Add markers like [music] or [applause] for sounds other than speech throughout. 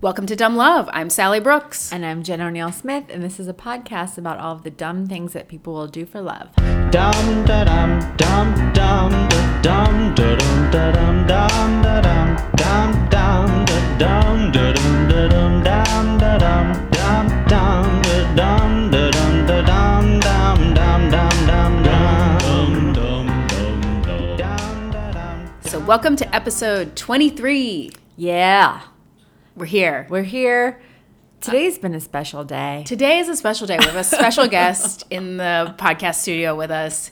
Welcome to Dumb Love. I'm Sally Brooks. And I'm Jen O'Neill Smith, and this is a podcast about all of the dumb things that people will do for love. Dumb da dum da dum da dum da dum dum da dum dum dum da dum da dum da dum dum da dum. So welcome to episode 23. Yeah. We're here. we're here. Today's been a special day. Today is a special day. We have a special [laughs] guest in the podcast studio with us.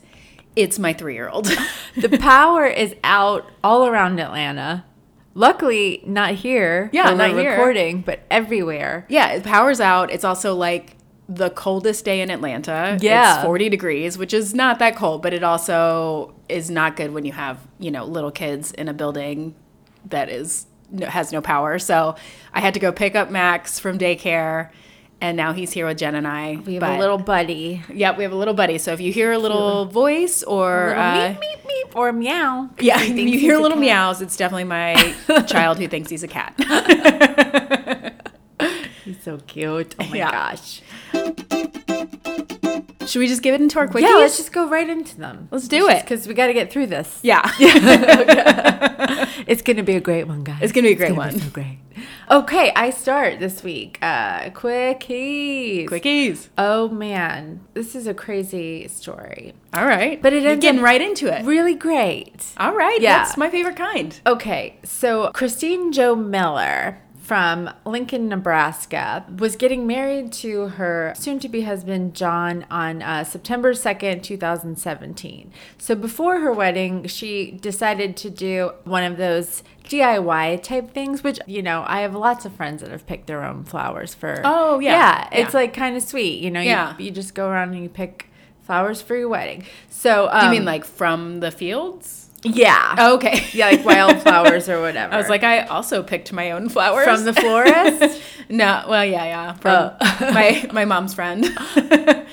It's my three year old. [laughs] The power is out all around Atlanta. Luckily, not here. Yeah, not we're here. recording, but everywhere. yeah, power's out. It's also like the coldest day in Atlanta. Yeah. It's 40 degrees, which is not that cold, but it also is not good when you have, you know, little kids in a building that is no- has no power. So I had to go pick up Max from daycare, and now he's here with Jen and I. We have But- a little buddy. Yep, we have a little buddy. So if you hear a little voice or Little uh, meep, meep, meep, or meow. yeah, if [laughs] you hear little meows, it's definitely my [laughs] child who thinks he's a cat. [laughs] He's so cute. Oh my Yeah. gosh. Should we just give it into our quickies? Yeah, let's just go right into them. Let's do it. Because we got to get through this. yeah. [laughs] [laughs] It's going to be a great one, guys. It's gonna be a great one. so great. Okay, I start this week. Uh, quickies. quickies. Oh man, this is a crazy story. All right, But it You're getting right into it. Really great. All right, Yeah. that's my favorite kind. Okay, so Christine Joe Miller from Lincoln, Nebraska, was getting married to her soon to be husband, John, on uh, September 2nd, 2017. So before her wedding, she decided to do one of those DIY type things, which, you know, I have lots of friends that have picked their own flowers for. Oh, yeah. Yeah, it's like kind of sweet. You know, you, Yeah. you just go around and you pick flowers for your wedding. So, um, Do you mean like from the fields? Yeah. Oh, okay. Yeah, like wildflowers or [laughs] whatever. I was like, I also picked my own flowers From the florist? [laughs] no, well, yeah, yeah, from oh. [laughs] my my mom's friend,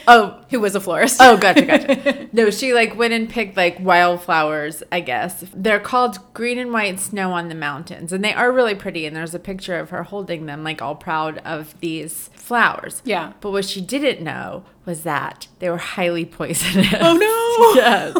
oh, who was a florist. oh, gotcha, gotcha. No, she like went and picked like wildflowers, I guess. They're called green and white snow on the mountains, and they are really pretty. And there's a picture of her holding them, like all proud of these flowers. Yeah. But what she didn't know was that they were highly poisonous. Oh no! [laughs] yes.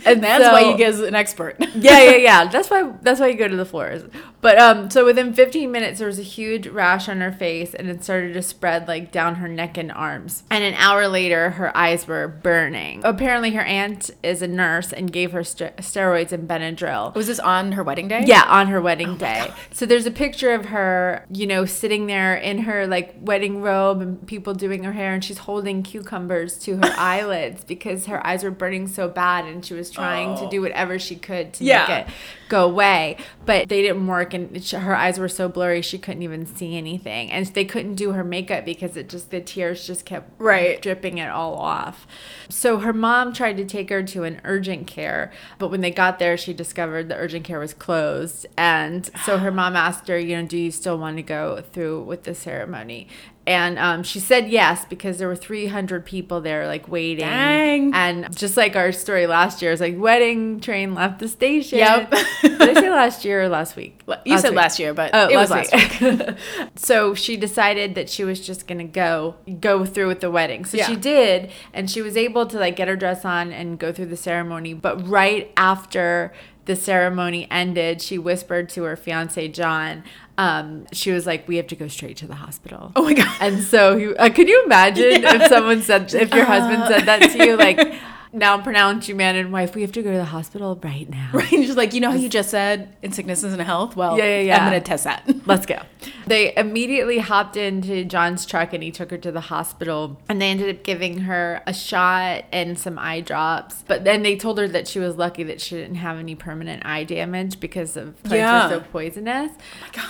[laughs] and that's why you get an expert. [laughs] yeah, yeah, yeah. That's why that's why you go to the florist. But um so within 15 minutes there was a huge rash on her face and it started to spread like down her neck and arms. And an hour later her eyes were burning. Apparently her aunt is a nurse and gave her st- steroids and Benadryl. Was this on her wedding day? Yeah, on her wedding day. So there's a picture of her, you know, sitting there in her like wedding robe and people doing her hair and she's holding cucumbers to her [laughs] eyelids because her eyes were burning so bad and she was trying to oh. do whatever she could to Yeah. make it go away. But they didn't work and sh- her eyes were so blurry she couldn't even see anything. And they couldn't do her makeup because it just the tears just kept Right. dripping it all off. So her mom tried to take her to an urgent care, but when they got there, she discovered the urgent care was closed. And so her mom asked her, you know, do you still want to go through with the ceremony? And um, she said yes because there were 300 people there, like waiting. Dang. And just like our story last year, it's like wedding train left the station. Yep. [laughs] Did I say last year or last week? You said week. last year, but Oh, it was last week. week. [laughs] so she decided that she was just gonna go go through with the wedding. So Yeah. she did, and she was able to like get her dress on and go through the ceremony. But right after the ceremony ended, she whispered to her fiance John. Um, she was like, "We have to go straight to the hospital." Oh my god. And so, he, uh, could you imagine if [laughs] someone said, if your husband said that to you, like, [laughs] now pronounce you man and wife, we have to go to the hospital right now. [laughs] Right? Just like you know how you just said in sickness and health. Well, Yeah, yeah, yeah. I'm gonna test that. [laughs] Let's go. They immediately hopped into John's truck and he took her to the hospital. And they ended up giving her a shot and some eye drops. But then they told her that she was lucky that she didn't have any permanent eye damage because of plants Yeah. so poisonous.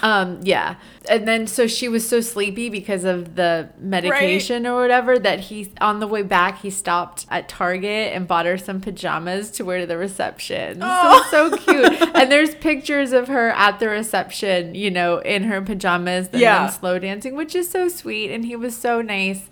Um, yeah. And then so she was so sleepy because of the medication or whatever that he on the way back he stopped at Target and bought her some pajamas to wear to the reception. Oh. So so cute. [laughs] and there's pictures of her at the reception, you know, in her pajamas and Yeah. slow dancing, which is so sweet. And he was so nice.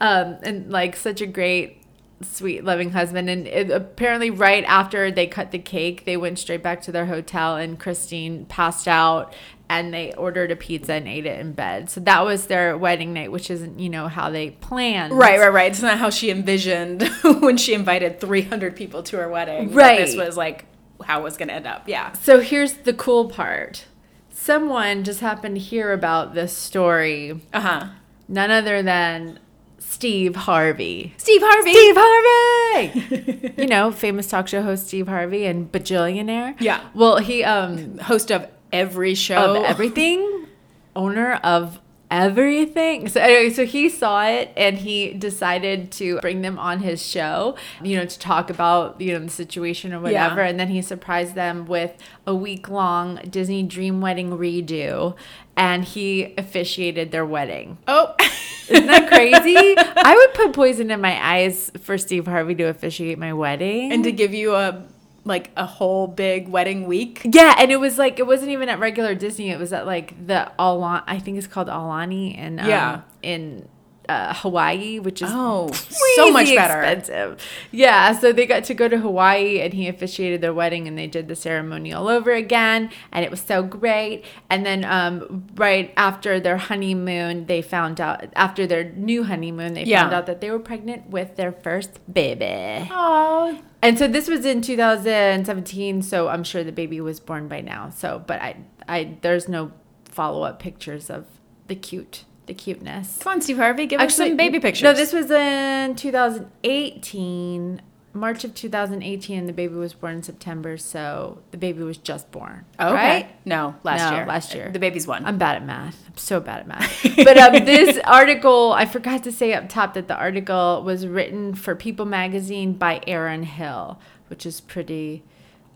Um, and like such a great sweet loving husband and it, apparently right after they cut the cake they went straight back to their hotel and christine passed out and they ordered a pizza and ate it in bed. So that was their wedding night, which isn't, you know, how they planned. Right, right, right. It's not how she envisioned [laughs] when she invited 300 people to her wedding. Right. This was like how it was going to end up. Yeah. So here's the cool part. Someone just happened to hear about this story, Uh huh. none other than Steve Harvey. Steve Harvey. Steve Harvey! you know, famous talk show host Steve Harvey and bajillionaire. Yeah. Well, he um Host of every show. of oh. everything, owner of everything. So anyway, so he saw it and he decided to bring them on his show, you know, to talk about, you know, the situation or whatever. Yeah. And then he surprised them with a week long Disney Dream Wedding redo. And he officiated their wedding. Oh. Isn't that crazy? [laughs] I would put poison in my eyes for Steve Harvey to officiate my wedding. and to give you a like a whole big wedding week. Yeah, and it was like it wasn't even at regular Disney. It was at like the Alan. I think it's called Aulani in um, Yeah. in uh, Hawaii, which is Oh, so much better. expensive. Yeah, so they got to go to Hawaii, and he officiated their wedding, and they did the ceremony all over again, and it was so great. And then um, right after their honeymoon, they found out after their new honeymoon, they Yeah. found out that they were pregnant with their first baby. Oh. And so this was in 2017, so I'm sure the baby was born by now. So, but I, I, there's no follow up pictures of the cute, the cuteness. Come on, Steve Harvey, give us some baby pictures. No, this was in 2018, March of 2018, and the baby was born in September. So the baby was just born. okay. Right? No, last No, year. last year. The baby's one. I'm bad at math. I'm so bad at math. [laughs] But um, this article, I forgot to say up top that the article was written for People Magazine by Erin Hill, which is pretty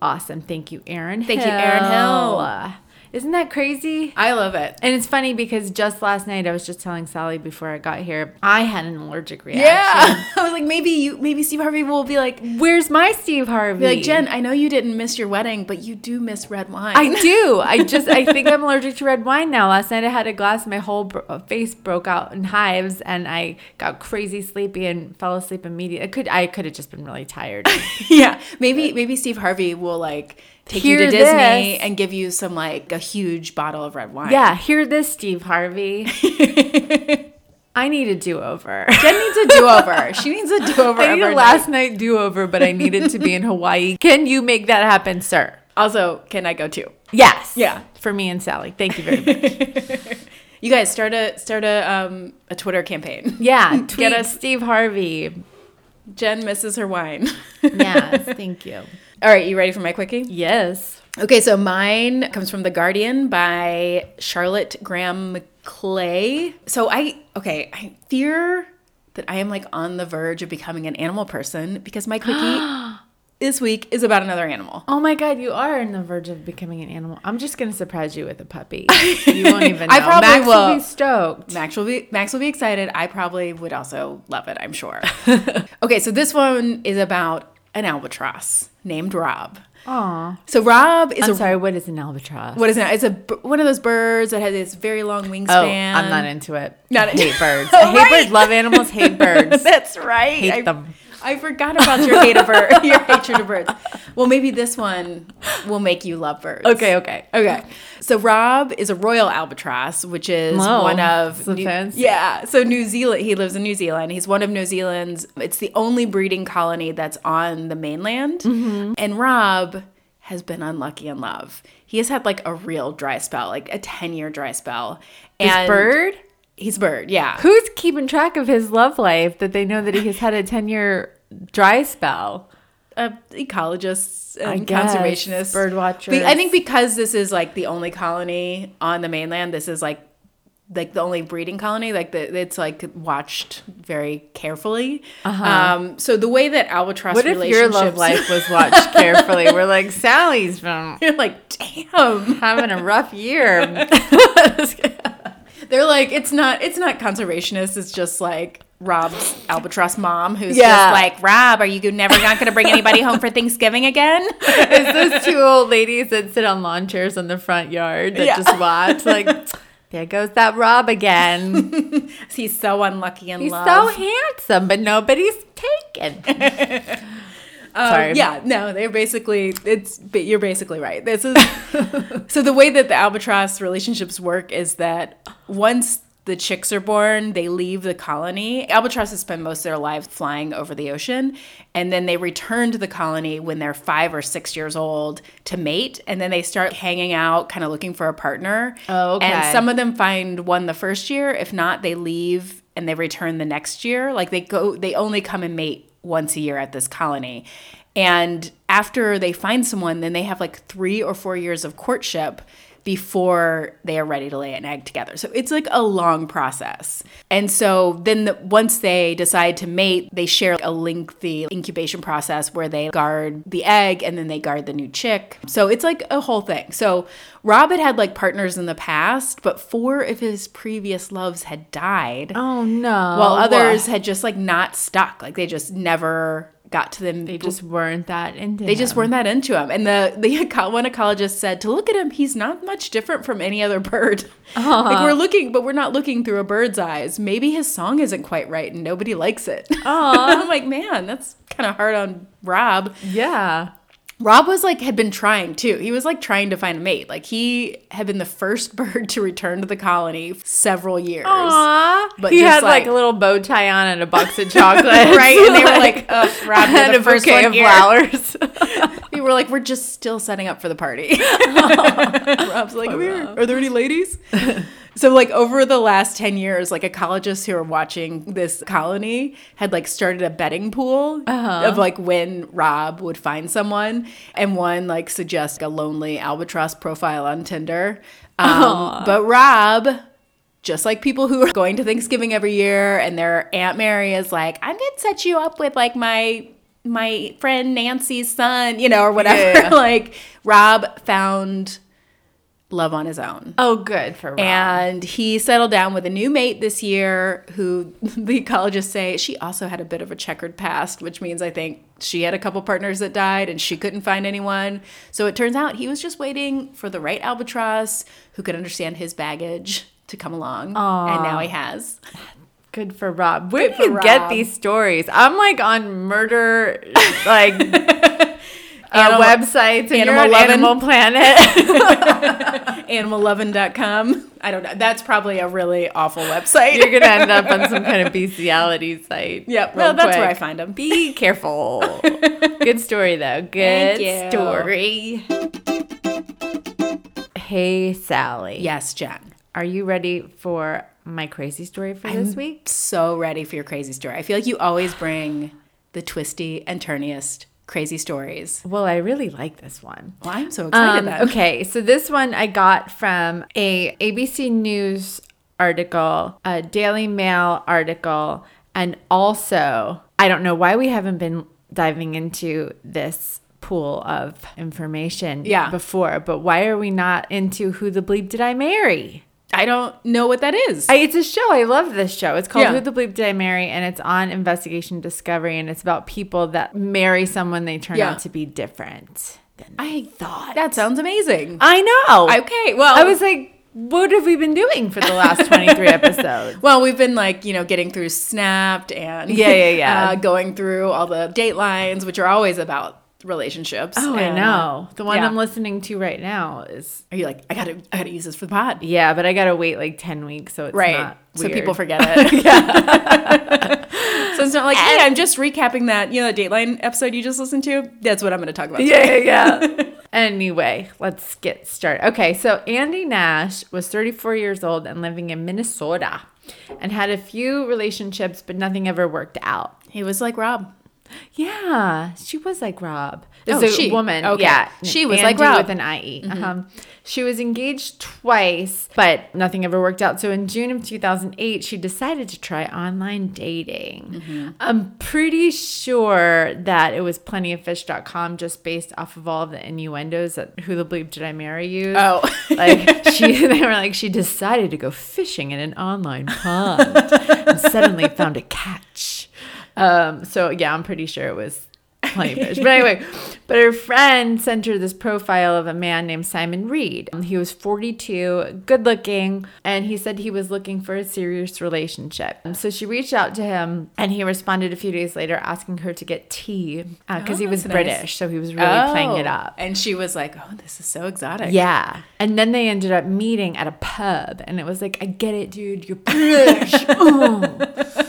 awesome. Thank you, Erin. Thank you, Erin Hill. Uh, Isn't that crazy? I love it. And it's funny because just last night I was just telling Sally before I got here, I had an allergic reaction. Yeah. [laughs] I was like, maybe you, maybe Steve Harvey will be like, Where's my Steve Harvey? like, Jen, I know you didn't miss your wedding, but you do miss red wine. I do. I [laughs] just I think I'm allergic to red wine now. Last night I had a glass, my whole bro- face broke out in hives, and I got crazy sleepy and fell asleep immediately. I could I could have just been really tired. [laughs] yeah. Maybe, maybe Steve Harvey will like take you to Disney this. and give you some like a huge bottle of red wine. yeah, hear this, Steve Harvey. [laughs] I need a do over. Jen needs a do over. She needs a do over. [laughs] I need a last night do over, but I needed to be in [laughs] Hawaii. Can you make that happen, sir? Also, can I go too? Yes. Yeah. For me and Sally. Thank you very much. You guys start a start a um a Twitter campaign. Yeah. Tweet Get us- Steve Harvey. Jen misses her wine. Yes. Thank you. All right, you ready for my quickie? Yes. Okay, so mine comes from The Guardian by Charlotte Graham Clay. So I, okay, I fear that I am like on the verge of becoming an animal person because my quickie [gasps] this week is about another animal. Oh my God, you are on the verge of becoming an animal. I'm just gonna surprise you with a puppy. [laughs] You won't even know. I probably Max will. will. be stoked. Max will be Max will be excited. I probably would also love it, I'm sure. [laughs] okay, so this one is about an albatross named Rob. Aw. So Rob is I'm a sorry, what is an albatross? what is it? It's a one of those birds that has this very long oh, wingspan. Oh, I'm not into it. Not I [laughs] hate birds. Oh, I hate right. birds, love animals, hate birds. [laughs] That's right. Hate I, them. I forgot about your hate of birds, your hatred of birds. Well, maybe this one will make you love birds. Okay, okay. Okay. So Rob is a royal albatross, which is Whoa, one of New- yeah. So New Zealand, he lives in New Zealand. He's one of New Zealand's. It's the only breeding colony that's on the mainland. Mm-hmm. And Rob has been unlucky in love. He has had like a real dry spell, like a ten year dry spell. This And bird? He's a bird. Yeah. Who's keeping track of his love life that they know that he has had a 10 year dry spell? uh, ecologists I and guess, conservationists, bird Be- watchers. I think because this is like the only colony on the mainland, this is like like the only breeding colony. Like the, it's like watched very carefully. Um, so the way that albatross Uh-huh. What if your love life [laughs] was watched carefully? We're like, Sally's from. [laughs] You're like, damn. [laughs] having a rough year. They're like, it's not it's not conservationist. It's just like Rob's albatross mom, who's Yeah. just like, Rob, are you never not going to bring anybody home for Thanksgiving again? [laughs] It's those two old ladies that sit on lawn chairs in the front yard that Yeah. just watch. Like, [laughs] there goes that Rob again. [laughs] He's so unlucky in He's love. so handsome, but nobody's taken. Um, Sorry. yeah, no, they're basically it's. You're basically right. This is so the way that the albatross relationships work is that once the chicks are born, they leave the colony. Albatrosses spend most of their lives flying over the ocean, and then they return to the colony when they're five or six years old to mate, and then they start hanging out, kind of looking for a partner. Oh, okay. And some of them find one the first year. If not, they leave and they return the next year. Like they go, they only come and mate once a year at this colony. And after they find someone, then they have like three or four years of courtship before they are ready to lay an egg together. So it's like a long process. And so then the, once they decide to mate, they share a lengthy incubation process where they guard the egg and then they guard the new chick. So it's like a whole thing. So Rob had had like partners in the past, but four of his previous loves had died. Oh no. While others had just like not stuck. Like they just never got to them. they just weren't that into They just weren't that into him. And the, the [laughs] one ecologist said, to look at him, he's not much different from any other bird. [laughs] Like we're looking, but we're not looking through a bird's eyes. Maybe his song isn't quite right and nobody likes it. [laughs] I'm like, man, that's kind of hard on Rob. Yeah. Rob was like, had been trying too. He was like trying to find a mate. Like he had been the first [laughs] bird to return to the colony several years. Aww. But he had like, like- a little bow tie on and a box of chocolate. [laughs] Right? And they were [laughs] like, oh, Rob, and the a first bouquet of here. flowers. We were like, we're just still setting up for the party. Rob's like, "Come here. are there any ladies? So like over the last 10 years, like ecologists who are watching this colony had like started a betting pool of like when Rob would find someone. And one like suggests a lonely albatross profile on Tinder. Um, but Rob just like people who are going to Thanksgiving every year and their Aunt Mary is like, I'm gonna set you up with like my my friend Nancy's son, you know, or whatever. Yeah. [laughs] like Rob found love on his own. oh, good for Rob. And he settled down with a new mate this year who [laughs] the ecologists say she also had a bit of a checkered past, which means I think she had a couple partners that died and she couldn't find anyone. So it turns out he was just waiting for the right albatross who could understand his baggage to come along. And now he has. Good for Rob. Where Good do you for get these stories? I'm like on murder, like [laughs] uh, Animal- websites, and Animal Lovin'. [laughs] Animal Planet. Animallovin.com. I don't know. That's probably a really awful website. you're gonna end up on some kind of bestiality site. Yep. Well, that's where I find them. Be careful. [laughs] Good story though. Good story. Hey Sally. Yes, Jen. Are you ready for my crazy story for this I'm week? So ready for your crazy story. I feel like you always bring the twisty and turniest crazy stories. Well, I really like this one. Well, I'm so excited. Um, okay, so this one I got from a ABC News article, a Daily Mail article, and also I don't know why we haven't been diving into this pool of information Yeah. before, but why are we not into who the bleep did I marry? I don't know what that is. I, it's a show. I love this show. It's called Yeah. Who the Bleep Did I Marry? And it's on Investigation Discovery. And it's about people that marry someone they turn Yeah. out to be different than I thought that sounds amazing. I know. okay. Well, I was like, what have we been doing for the last [laughs] 23 episodes? Well, we've been like, you know, getting through Snapped and Yeah, yeah, yeah. [laughs] uh, going through all the Datelines, which are always about relationships. Oh, I And, uh, know. The one yeah. I'm listening to right now is Are you like, I gotta, I gotta use this for the pod, yeah, but I gotta wait like 10 weeks, so it's right? not So people forget [laughs] it. [laughs] so it's not like, hey, I'm just recapping that, you know, the Dateline episode you just listened to. That's what I'm gonna talk about. Yeah, yeah, yeah. [laughs] anyway, let's get started. Okay, so Andie Nash was 34 years old and living in Minnesota and had a few relationships, but nothing ever worked out. He was like Rob. Yeah, she was like Rob. Oh, It's a she. woman. Okay. Yeah, She was Andie like Rob. Mm-hmm. with an IE. Um, she was engaged twice, but nothing ever worked out. So in June of 2008, she decided to try online dating. Mm-hmm. I'm pretty sure that it was plentyoffish.com just based off of all of the innuendos that Who the Bleep Did I Marry You? Oh. like [laughs] she [laughs] they were like she decided to go fishing in an online pond and suddenly found a catch um so yeah i'm pretty sure it was plenty of fish. But anyway, [laughs] but her friend sent her this profile of a man named Simon Reed. He was 42, good looking, and he said he was looking for a serious relationship. So she reached out to him, and he responded a few days later asking her to get tea because he Oh, was that's nice. British, so he was really playing it Oh. up. And she was like, "Oh, this is so exotic." Yeah. And then they ended up meeting at a pub, and it was like, I get it, dude. You're British. [laughs]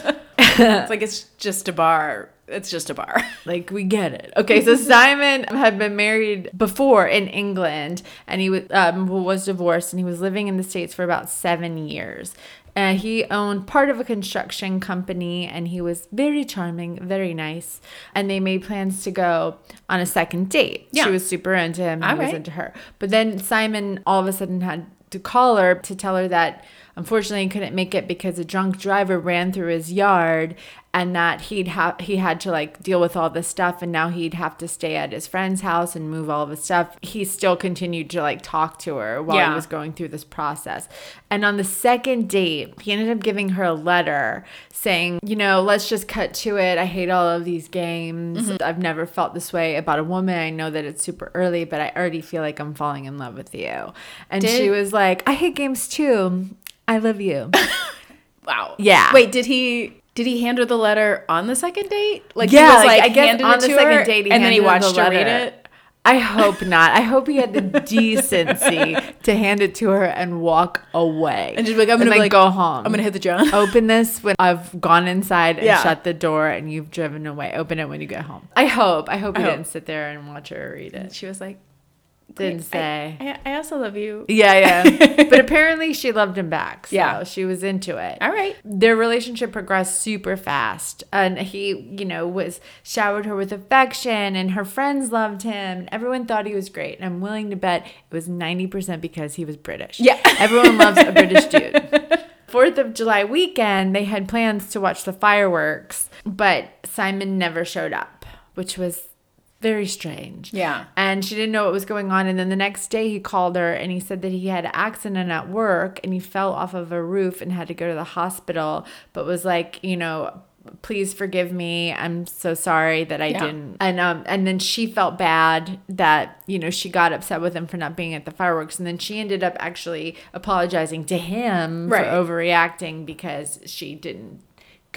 It's [laughs] like it's just a bar. It's just a bar. [laughs] Like we get it. Okay, so Simon had been married before in England, and he was um, was divorced, and he was living in the states for about seven years. Uh, he owned part of a construction company, and he was very charming, very nice. And they made plans to go on a second date. Yeah. She was super into him, he was right. into her. But then Simon all of a sudden had to call her to tell her that unfortunately he couldn't make it because a drunk driver ran through his yard and that he'd have he had to like deal with all this stuff and now he'd have to stay at his friend's house and move all of his stuff. He still continued to like talk to her while Yeah. he was going through this process. And on the second date he ended up giving her a letter saying you know let's just cut to it. I hate all of these games. Mm-hmm. i've never felt this way about a woman. I know that it's super early but i already feel like i'm falling in love with you. And she was like i hate games too i love you [laughs] Wow. Yeah. Wait, did he did he hand her the letter on the second date? Like yeah, he was like, like, I guess on it the second date, he and then he watched the her read it. I hope not. I hope he had the decency [laughs] to hand it to her and walk away. And just be like, I'm gonna like, go home. I'm gonna hit the John. [laughs] Open this when I've gone inside and Yeah. shut the door and you've driven away. Open it when you get home. I hope. I hope he hope. didn't sit there and watch her read it. She was like, Didn't "Great, say. I, I, I also love you. Yeah, yeah. [laughs] but apparently she loved him back. So Yeah. she was into it. All right. Their relationship progressed super fast. And he, you know, was showered her with affection and her friends loved him. And everyone thought he was great. And I'm willing to bet it was 90% because he was British. Yeah. Everyone loves a British dude. [laughs] Fourth of July weekend, they had plans to watch the fireworks, but Simon never showed up, which was very strange. Yeah. And she didn't know what was going on. And then the next day he called her and he said that he had an accident at work and he fell off of a roof and had to go to the hospital, but was like, you know, please forgive me. I'm so sorry that I Yeah. didn't. And um and then she felt bad that, you know, she got upset with him for not being at the fireworks. And then she ended up actually apologizing to him Right. for overreacting because she didn't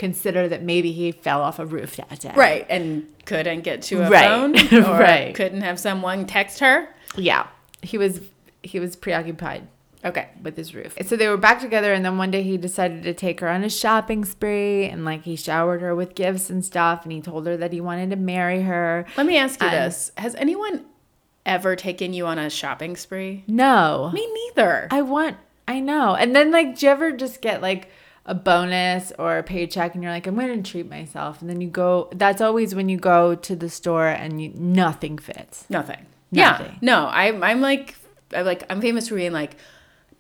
consider that maybe he fell off a roof that day. Right. And couldn't get to a Right. phone. [laughs] Or Right. Couldn't have someone text her. Yeah. He was he was preoccupied. Okay. with his roof. So they were back together, and then one day he decided to take her on a shopping spree, and like he showered her with gifts and stuff, and he told her that he wanted to marry her. Let me ask you Um, this: Has anyone ever taken you on a shopping spree? No, Me neither. I want. I know. And then like, do you ever just get like a bonus or a paycheck, and you're like, I'm going to treat myself, and then you go. That's always when you go to the store and you nothing fits. Nothing. Nothing. Yeah. No, I'm I'm like I'm like I'm famous for being like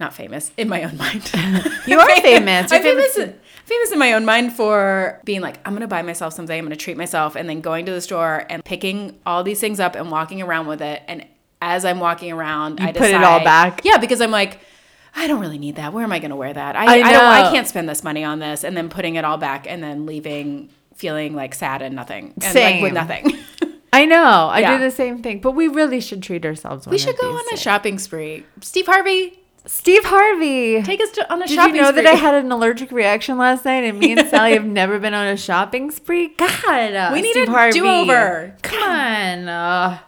not famous in my own mind. [laughs] You are famous. [laughs] I'm You're famous, famous- famous in my own mind for being like, I'm gonna buy myself something, I'm gonna treat myself, and then going to the store and picking all these things up and walking around with it. And as I'm walking around, I put decide, it all back? Yeah, because I'm like, I don't really need that. Where am I gonna wear that? I, I I, don't I can't spend this money on this, and then putting it all back and then leaving feeling like sad and nothing. And like with nothing. [laughs] I know. I Yeah. do the same thing, but we really should treat ourselves. we should go on a shopping spree. Steve Harvey, Steve Harvey. take us to, on a Did shopping spree. Did you know spree. that I had an allergic reaction last night, and me and [laughs] Sally have never been on a shopping spree? God, uh, We need Steve a Harvey. do-over. Come on. Uh,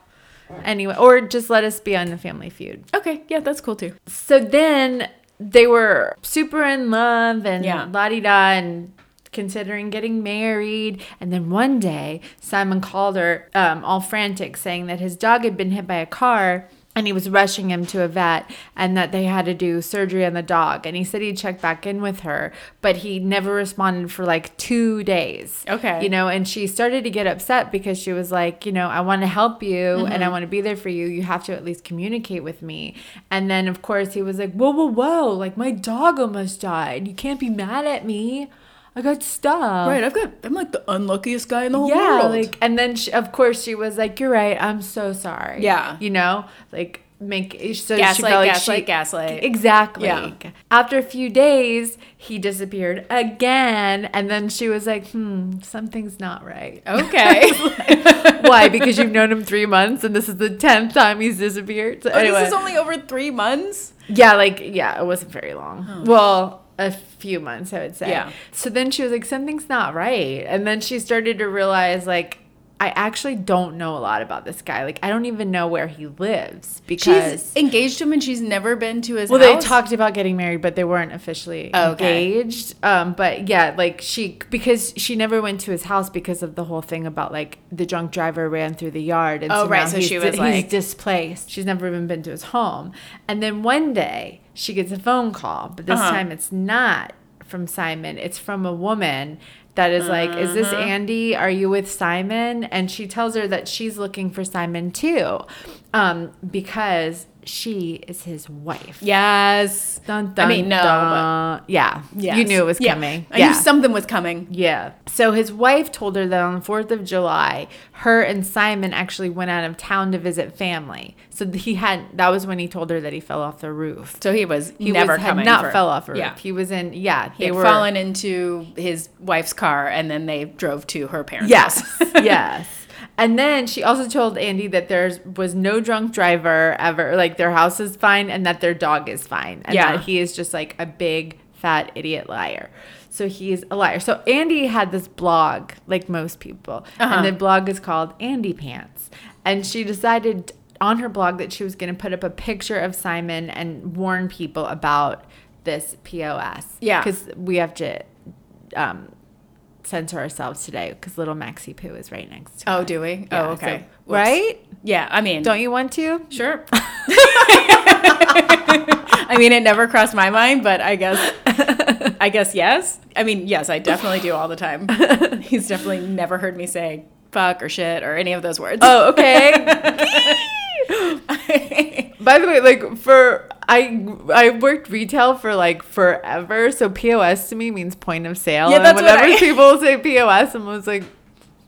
anyway, or just let us be on the Family Feud. Okay, yeah, that's cool too. So then they were super in love and Yeah. la di da and considering getting married. And then one day, Simon called her um, all frantic, saying that his dog had been hit by a car. And he was rushing him to a vet, and that they had to do surgery on the dog. And he said he'd check back in with her, but he never responded for like two days. Okay. You know, and she started to get upset because she was like, you know, I want to help you and I mm-hmm. want to be there for you. You have to at least communicate with me. And then, of course, he was like, whoa, whoa, whoa. Like, my dog almost died. You can't be mad at me. I got stuff. Right, I've got. I'm like the unluckiest guy in the whole Yeah, world. like, and then she, of course she was like, "You're right. I'm so sorry." Yeah. you know, like make so Gaslight, she felt like gaslight, she, gaslight. Exactly. Yeah. After a few days, he disappeared again, and then she was like, "Hmm, something's not right." [laughs] Okay. [laughs] Why? Because you've known him three months, and this is the tenth time he's disappeared. So But anyway, This is only over three months. yeah, like yeah, it wasn't very long. Well, a few months, I would say. Yeah. So then she was like, something's not right, and then she started to realize like. I actually don't know a lot about this guy. Like, I don't even know where he lives because She's engaged to him and she's never been to his well, house. they talked about getting married, but they weren't officially Oh, okay. engaged. Um, but yeah, like she because she never went to his house because of the whole thing about like the drunk driver ran through the yard. And Oh, right, so she was like- he's displaced. She's never even been to his home. And then one day she gets a phone call, but this Uh-huh. time it's not from Simon. It's from a woman that is like, "Is this Uh-huh. Andie? Are you with Simon?" And she tells her that she's looking for Simon too, um, because she is his wife. Yes. Dun, dun, I mean, no, dun. yeah, Yes. you knew it was Yeah. coming. I yeah. knew something was coming. yeah. So his wife told her that on the 4th of July, her and Simon actually went out of town to visit family. So he had, that was when he told her that he fell off the roof. So he was He never was, had coming. not for- fell off a roof. Yeah. He was in, yeah, He they had were. fallen into his wife's car and then they drove to her parents' Yes, house. [laughs] yes. And then she also told Andie that there was no drunk driver ever. Like their house is fine and that their dog is fine. And Yeah. that he is just like a big fat idiot liar. So he's a liar. So Andie had this blog, like most people. Uh-huh. And the blog is called Andie Pants. And she decided on her blog that she was going to put up a picture of Simon and warn people about this POS. Yeah. Because we have to um, censor ourselves today because little Maxie Poo is right next to Oh, do we? Yeah, oh, okay. so- right? Yeah, I mean, Don't you want to? sure. [laughs] I mean, it never crossed my mind, but I guess, I guess yes. I mean, yes, I definitely do all the time. [laughs] He's definitely never heard me say fuck or shit or any of those words. Oh, okay. [laughs] By the way, like for I I worked retail for like forever, so POS to me means point of sale. Yeah, and that's what whenever I- people say POS, I'm always like,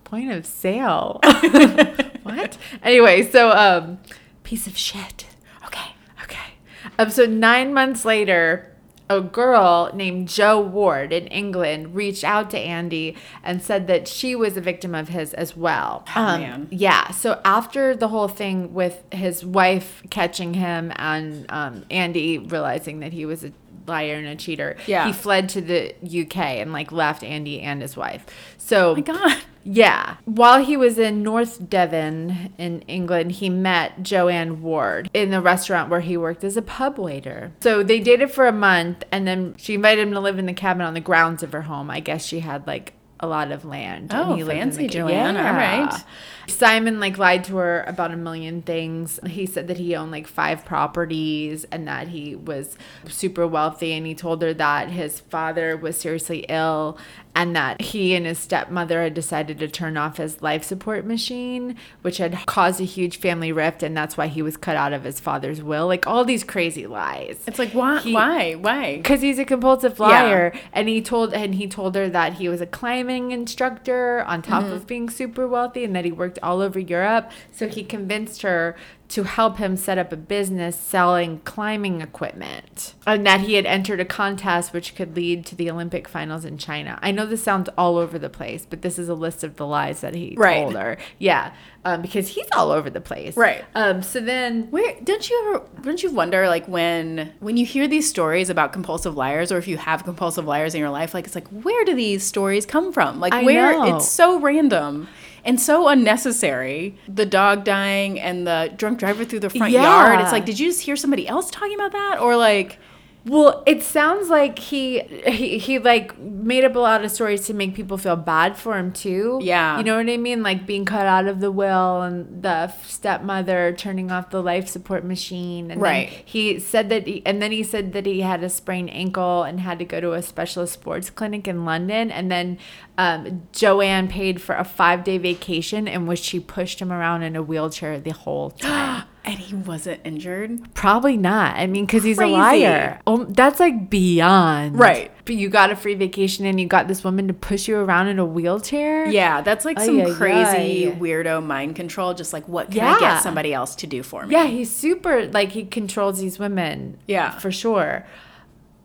point of sale. [laughs] what? Anyway, so um, piece of shit. Okay, okay. Um, so nine months later, a girl named Jo Ward in England reached out to Andie and said that she was a victim of his as well. Oh, Um, man. yeah. So after the whole thing with his wife catching him and um, Andie realizing that he was a liar and a cheater, Yeah. he fled to the UK and like left Andie and his wife. So Oh my God. yeah. While he was in North Devon in England, he met Joanne Ward in the restaurant where he worked as a pub waiter. So they dated for a month and then she invited him to live in the cabin on the grounds of her home. I guess she had like a lot of land. and Oh, he lived in fancy Joanne. All right. Simon like lied to her about a million things. He said that he owned like five properties and that he was super wealthy and he told her that his father was seriously ill and that he and his stepmother had decided to turn off his life support machine, which had caused a huge family rift and that's why he was cut out of his father's will. Like all these crazy lies. It's like, why? He- why? Why? Because he's a compulsive liar, and he told and he told her that he was a climbing instructor on top Mm-hmm. of being super wealthy, and that he worked all over Europe. So he convinced her to help him set up a business selling climbing equipment, and that he had entered a contest which could lead to the Olympic finals in China. I know this sounds all over the place, but this is a list of the lies that he Right. told her. Yeah, um, because he's all over the place. Right. Um. So then. Where don't you ever don't you wonder like when when you hear these stories about compulsive liars or if you have compulsive liars in your life like it's like where do these stories come from like I where know. it's so random and so unnecessary. The dog dying and the drunk driver through the front yard. It's like did you just hear somebody else talking about that? Or like Well, it sounds like he, he he like made up a lot of stories to make people feel bad for him too. Yeah. you know what I mean, like being cut out of the will and the stepmother turning off the life support machine. And then Right. he said that, he, and then he said that he had a sprained ankle and had to go to a specialist sports clinic in London. And then um, Joanne paid for a five day vacation in which she pushed him around in a wheelchair the whole time. [gasps] [gasps] And he wasn't injured. Probably not. I mean, because he's a liar. Oh, that's like beyond. Right. But you got a free vacation and you got this woman to push you around in a wheelchair. Yeah, that's like some crazy weirdo mind control. Just like, what can I get somebody else to do for me? Yeah, he's super like he controls these women. Yeah. for sure.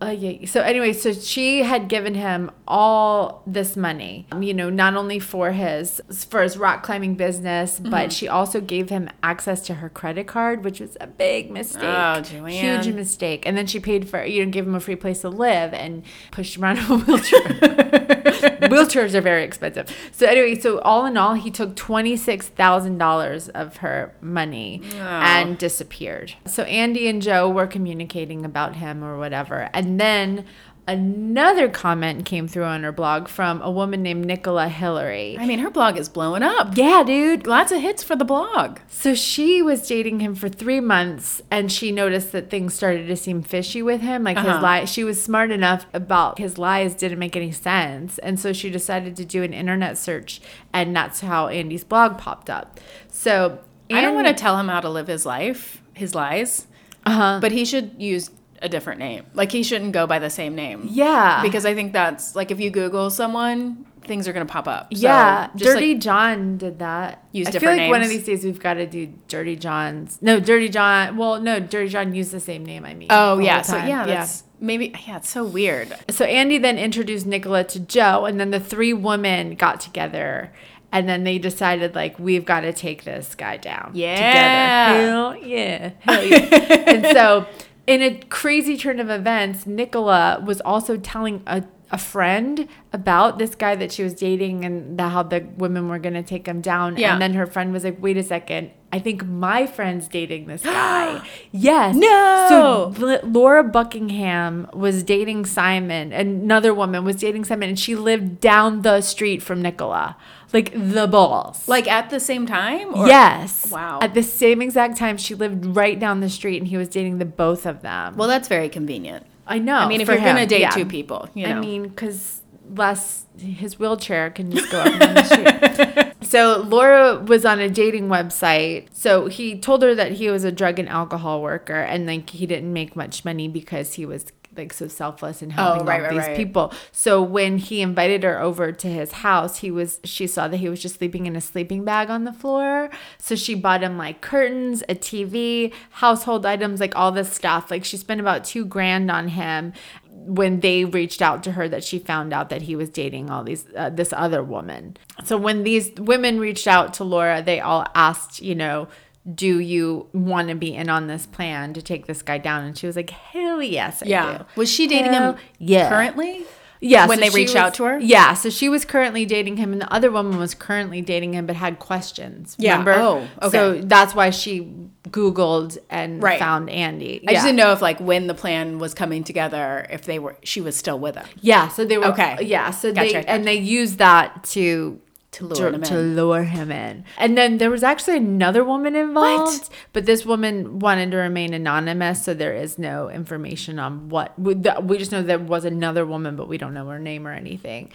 Uh, yeah. So anyway, so she had given him all this money, um, you know, not only for his for his rock climbing business, Mm-hmm. but she also gave him access to her credit card, which was a big mistake. Oh, Joanne. huge mistake. And then she paid for you know, gave him a free place to live and pushed him around in [laughs] a wheelchair. [laughs] Wheelchairs are very expensive. So anyway, so all in all, he took twenty six thousand dollars of her money and disappeared. So Andie and Jo were communicating about him or whatever, and then another comment came through on her blog from a woman named Nicola Hillary. I mean, her blog is blowing up. Yeah, dude. Lots of hits for the blog. So she was dating him for three months and she noticed that things started to seem fishy with him. Like his Uh-huh. lie, she was smart enough about his lies didn't make any sense. And so she decided to do an internet search and that's how Andie's blog popped up. So I don't want to tell him how to live his life, his lies, Uh-huh. but he should use a different name. Like he shouldn't go by the same name. Yeah. Because I think that's like if you Google someone, things are gonna pop up. So yeah, just, Dirty like, John did that. Use I feel like one of these days we've got to do Dirty John's. No, Dirty John. Well, no, Dirty John used the same name. I mean. oh yeah. So yeah, that's maybe yeah. It's so weird. So Andie then introduced Nicola to Jo, and then the three women got together, and then they decided like we've got to take this guy down. Yeah. together. Hell yeah, hell [laughs] yeah. and so, in a crazy turn of events, Nicola was also telling a. A friend about this guy that she was dating and the, how the women were gonna take him down. Yeah. And then her friend was like, "Wait a second, I think my friend's dating this guy." [gasps] yes. No. So Laura Buckingham was dating Simon. Another woman was dating Simon, and she lived down the street from Nicola. Like the balls. Like at the same time. Or? yes. Wow. At the same exact time, she lived right down the street, and he was dating the both of them. Well, that's very convenient. I know. I mean, if you're gonna date yeah. two people, you know. I mean, because less his wheelchair can just go up and down the street. So Laura was on a dating website. So he told her that he was a drug and alcohol worker, and like he didn't make much money because he was like so selfless and oh, helping Oh, right, all right, these right. people. So when he invited her over to his house, he was she saw that he was just sleeping in a sleeping bag on the floor. So she bought him like curtains, a TV, household items, like all this stuff. Like she spent about two grand on him when they reached out to her that she found out that he was dating all these uh, this other woman. So when these women reached out to Laura, they all asked, you know, do you want to be in on this plan to take this guy down? And she was like, hell yes, I Yeah. do. Was she dating Hell him yeah. currently? Yeah, When so they reached was- out to her? Yeah, so she was currently dating him, and the other woman was currently dating him, but had questions. Yeah. Remember? Oh, okay. So that's why she Googled and Right. found Andie. I yeah. just didn't know if like when the plan was coming together, if they were she was still with him. Yeah, so they were Okay. Yeah, so Gotcha, they gotcha. and they used that to To lure him to in. lure him in. And then there was actually another woman involved, but this woman wanted to remain anonymous, so there is no information on what we, we just know there was another woman, but we don't know her name or anything.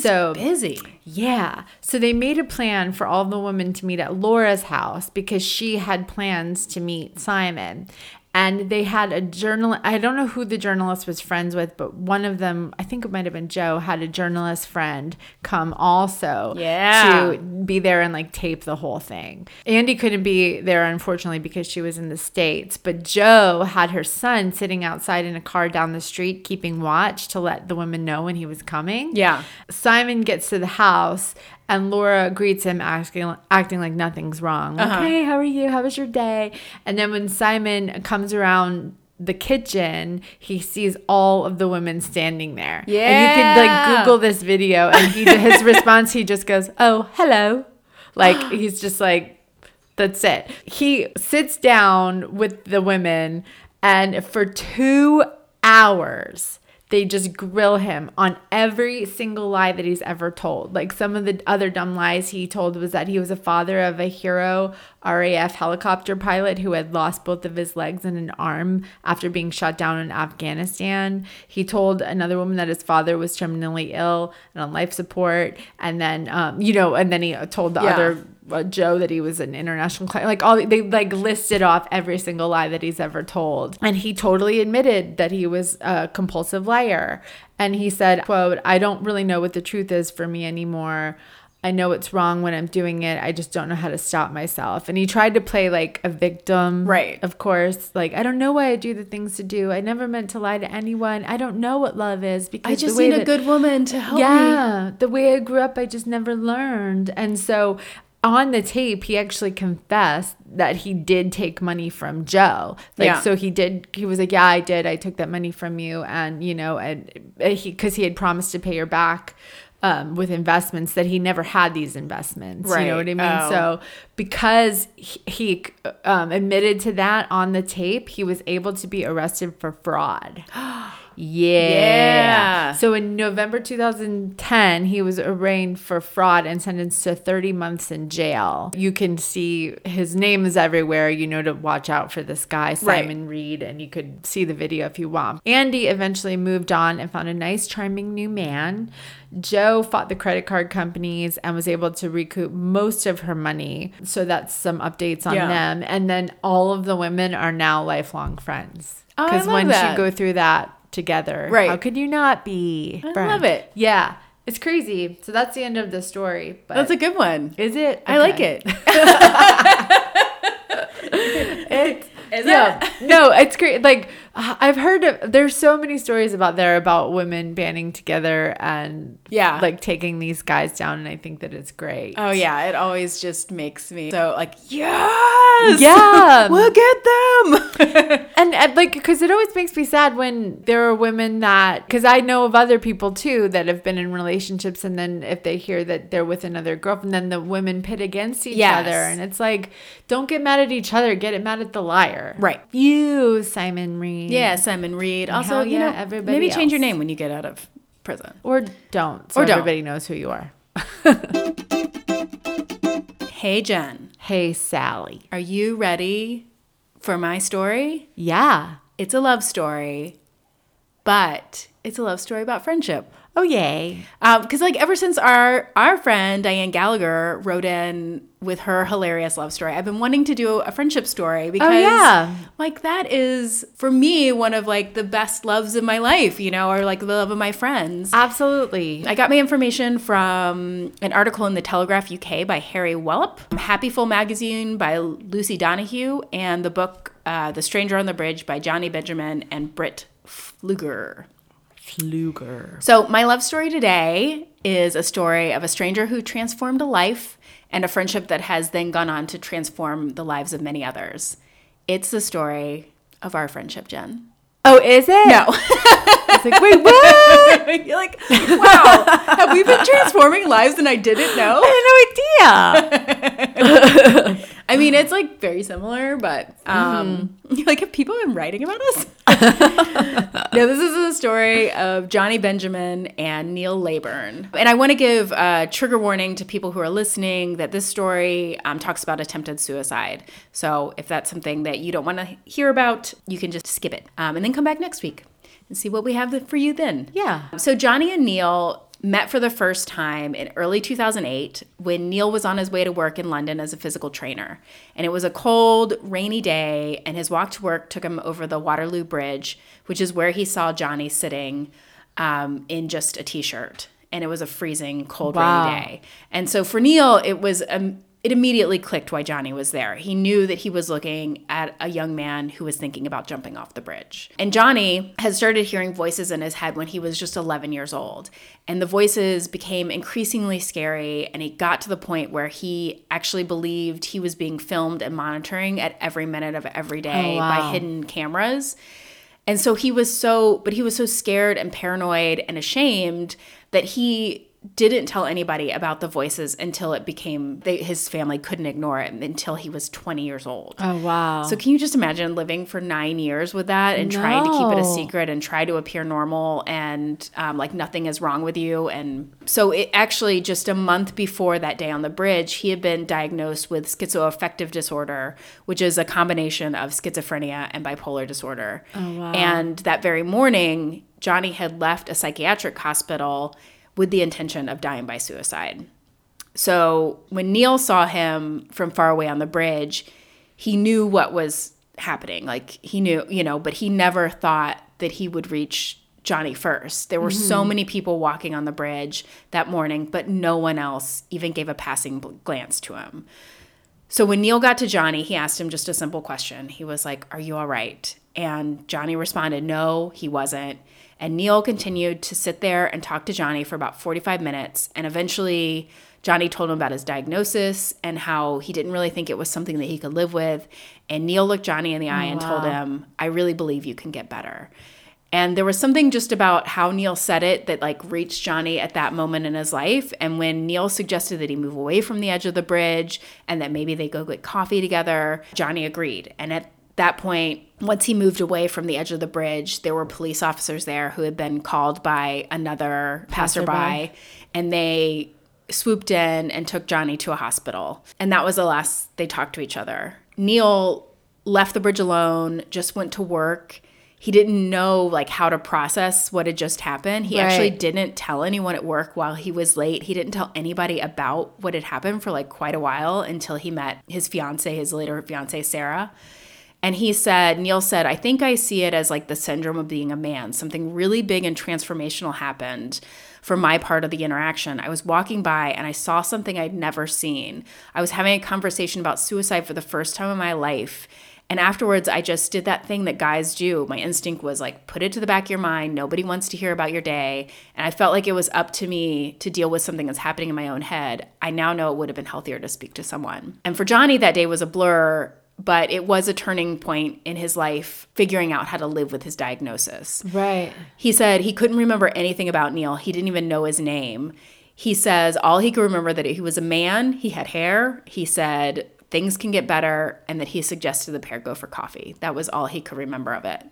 so Busy. yeah. So they made a plan for all the women to meet at Laura's house because she had plans to meet Simon. And they had a journal. I don't know who the journalist was friends with, but one of them, I think it might have been Jo, had a journalist friend come also Yeah. to be there and like tape the whole thing. Andie couldn't be there, unfortunately, because she was in the States. But Jo had her son sitting outside in a car down the street, keeping watch to let the women know when he was coming. Yeah. Simon gets to the house and Laura greets him asking acting like nothing's wrong. Like, Uh-huh. hey, how are you? How was your day? And then when Simon comes around the kitchen, he sees all of the women standing there. Yeah. And you could like Google this video and he his response he just goes, "Oh, hello." Like [gasps] he's just like that's it. He sits down with the women, and for two hours, they just grill him on every single lie that he's ever told. Like some of the other dumb lies he told was that he was a father of a hero RAF helicopter pilot who had lost both of his legs and an arm after being shot down in Afghanistan. He told another woman that his father was terminally ill and on life support. And then, um, you know, and then he told the Yeah. other Jo that he was an international client. Like all they like listed off every single lie that he's ever told, and he totally admitted that he was a compulsive liar. And he said, "quote I don't really know what the truth is for me anymore." I know it's wrong when I'm doing it. I just don't know how to stop myself. And he tried to play like a victim. Right. Of course. Like, I don't know why I do the things to do. I never meant to lie to anyone. I don't know what love is because I the just need a good woman to help me. yeah, the way I grew up, I just never learned. And so on the tape, he actually confessed that he did take money from Jo. Like, Yeah. so he did, he was like, Yeah, I did. I took that money from you. And, you know, and uh, he, cause he had promised to pay her back. Um, with investments that he never had these investments, you know what I mean? Oh. So because he, he um, admitted to that on the tape, he was able to be arrested for fraud. [gasps] [gasps] Yeah. Yeah. So in November 2010, he was arraigned for fraud and sentenced to 30 months in jail. You can see his name is everywhere. You know to watch out for this guy, Right. Simon Reed, and you could see the video if you want. Andie eventually moved on and found a nice, charming new man. Jo fought the credit card companies and was able to recoup most of her money. So that's some updates on Yeah. them. And then all of the women are now lifelong friends. Oh, Because love once that. you go through that together, Right. how could you not be? I friends? love it. Yeah, it's crazy. So that's the end of the story. But That's a good one. is it? I like it. [laughs] It's Is yeah. no, it's great. Like Uh, I've heard of, there's so many stories about there about women banding together and Yeah. like taking these guys down, and I think that it's great. Oh yeah, it always just makes me so like yes, Yeah. look at them. [laughs] and, and like because it always makes me sad when there are women that because i know of other people too that have been in relationships and then if they hear that they're with another girlfriend then the women pit against each Yes. other and it's like don't get mad at each other get it mad at the liar Right. you simon reed yeah, Simon Reed. Also, hell you yeah, know, everybody maybe change your name when you get out of prison. or don't so Or don't. everybody knows who you are [laughs] Hey Jen, hey sally are you ready for my story? yeah It's a love story, but it's a love story about friendship. Oh yay because like ever since our our friend Diane Gallagher wrote in with her hilarious love story, I've been wanting to do a friendship story because yeah. like that is for me one of like the best loves in my life, you know, or like the love of my friends. absolutely I got my information from an article in the Telegraph UK by Harry Wallop, Happiful magazine by Lucy Donoughue, and the book uh, The Stranger on the Bridge by Johnny Benjamin and Britt Pflüger. Fluger So, my love story today is a story of a stranger who transformed a life and a friendship that has then gone on to transform the lives of many others. It's the story of our friendship, Jen. oh is it No. [laughs] it's like wait what [laughs] You're like, wow, have we been transforming lives and I didn't know? I had no idea. [laughs] I mean, [laughs] it's like very similar, but um, Mm-hmm. [laughs] like, have people been writing about us? [laughs] no, this is a story of Johnny Benjamin and Neil Laybourn. And I want to give a trigger warning to people who are listening that this story um, talks about attempted suicide. So if that's something that you don't want to hear about, you can just skip it um, and then come back next week and see what we have for you then. Yeah. So Johnny and Neil met for the first time in early 2008 when Neil was on his way to work in London as a physical trainer. And it was a cold, rainy day, and his walk to work took him over the Waterloo Bridge, which is where he saw Johnny sitting um, in just a t shirt. And it was a freezing, cold, Wow. rainy day. And so for Neil, it was um, it immediately clicked why Johnny was there. He knew that he was looking at a young man who was thinking about jumping off the bridge. And Johnny had started hearing voices in his head when he was just 11 years old. And the voices became increasingly scary. And he got to the point where he actually believed he was being filmed and monitoring at every minute of every day Oh, wow. by hidden cameras. And so he was so, but he was so scared and paranoid and ashamed that he didn't tell anybody about the voices until it became, they, his family couldn't ignore it until he was 20 years old. Oh wow. So can you just imagine living for nine years with that and trying to keep it a secret and try to appear normal and um, like nothing is wrong with you? And so it actually just a month before that day on the bridge, he had been diagnosed with schizoaffective disorder, which is a combination of schizophrenia and bipolar disorder. Oh, wow. And that very morning, Johnny had left a psychiatric hospital with the intention of dying by suicide. So when Neil saw him from far away on the bridge, he knew what was happening. Like he knew, you know, but he never thought that he would reach Johnny first. There were so mm-hmm. many people walking on the bridge that morning, but no one else even gave a passing glance to him. So when Neil got to Johnny, he asked him just a simple question. He was like, Are you all right? And Johnny responded, No, he wasn't. And Neil continued to sit there and talk to Johnny for about 45 minutes. And eventually, Johnny told him about his diagnosis and how he didn't really think it was something that he could live with. And Neil looked Johnny in the eye and told him, I really believe you can get better. And there was something just about how Neil said it that like reached Johnny at that moment in his life. And when Neil suggested that he move away from the edge of the bridge and that maybe they go get coffee together, Johnny agreed. And at that point, once he moved away from the edge of the bridge, there were police officers there who had been called by another passerby, Passerby. and they swooped in and took Johnny to a hospital. And that was the last they talked to each other. Neil left the bridge alone, just went to work. He didn't know like how to process what had just happened. He actually didn't tell anyone at work while he was late. He didn't tell anybody about what had happened for like quite a while until he met his fiance, his later fiance Sarah. And he said, Neil said, I think I see it as like the syndrome of being a man. Something really big and transformational happened for my part of the interaction. I was walking by and I saw something I'd never seen. I was having a conversation about suicide for the first time in my life. And afterwards, I just did that thing that guys do. My instinct was like, put it to the back of your mind. Nobody wants to hear about your day. And I felt like it was up to me to deal with something that's happening in my own head. I now know it would have been healthier to speak to someone. And for Johnny, that day was a blur, but it was a turning point in his life, figuring out how to live with his diagnosis. Right. He said he couldn't remember anything about Neil. He didn't even know his name. He says all he could remember that he was a man, he had hair. He said things can get better and that he suggested the pair go for coffee. That was all he could remember of it.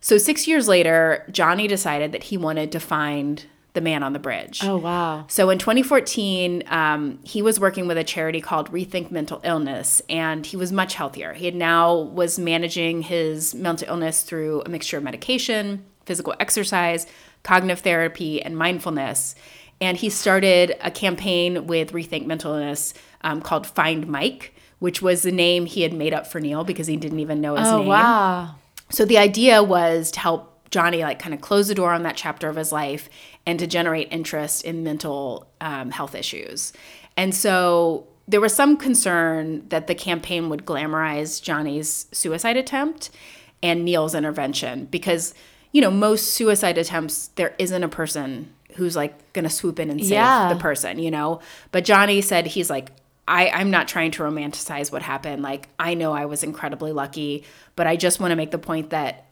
So 6 years later, Johnny decided that he wanted to find the man on the bridge. Oh, wow. So in 2014, um, he was working with a charity called Rethink Mental Illness, and he was much healthier. He had now was managing his mental illness through a mixture of medication, physical exercise, cognitive therapy, and mindfulness. And he started a campaign with Rethink Mental Illness um, called Find Mike, which was the name he had made up for Neil because he didn't even know his Oh, name. wow. So the idea was to help Johnny like kind of close the door on that chapter of his life and to generate interest in mental um, health issues. And so there was some concern that the campaign would glamorize Johnny's suicide attempt and Neil's intervention because you know most suicide attempts there isn't a person who's like going to swoop in and save Yeah. the person, you know. But Johnny said he's like I, I'm not trying to romanticize what happened. Like, I know I was incredibly lucky, but I just want to make the point that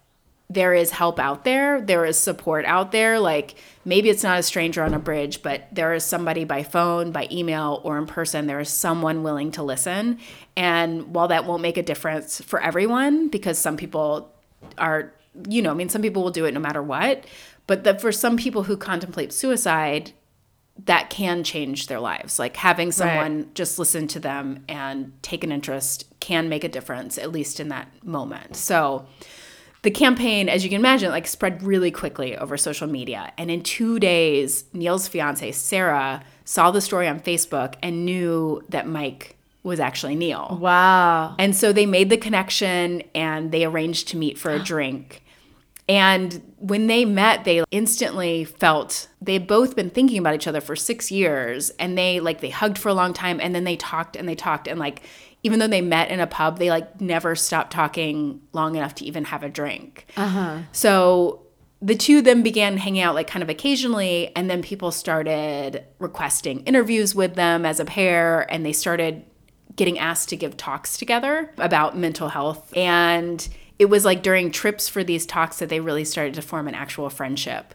there is help out there. There is support out there. Like, maybe it's not a stranger on a bridge, but there is somebody by phone, by email, or in person. There is someone willing to listen. And while that won't make a difference for everyone, because some people are, you know, I mean, some people will do it no matter what, but that for some people who contemplate suicide, that can change their lives. Like having someone just listen to them and take an interest can make a difference, at least in that moment. So the campaign, as you can imagine, like spread really quickly over social media. And in two days, Neil's fiance, Sarah, saw the story on Facebook and knew that Mike was actually Neil. Wow. And so they made the connection and they arranged to meet for a [gasps] drink. And when they met, they instantly felt they'd both been thinking about each other for six years and they like they hugged for a long time and then they talked and they talked and like even though they met in a pub, they like never stopped talking long enough to even have a drink. Uh-huh. So the two then began hanging out like kind of occasionally and then people started requesting interviews with them as a pair and they started getting asked to give talks together about mental health. And it was like during trips for these talks that they really started to form an actual friendship.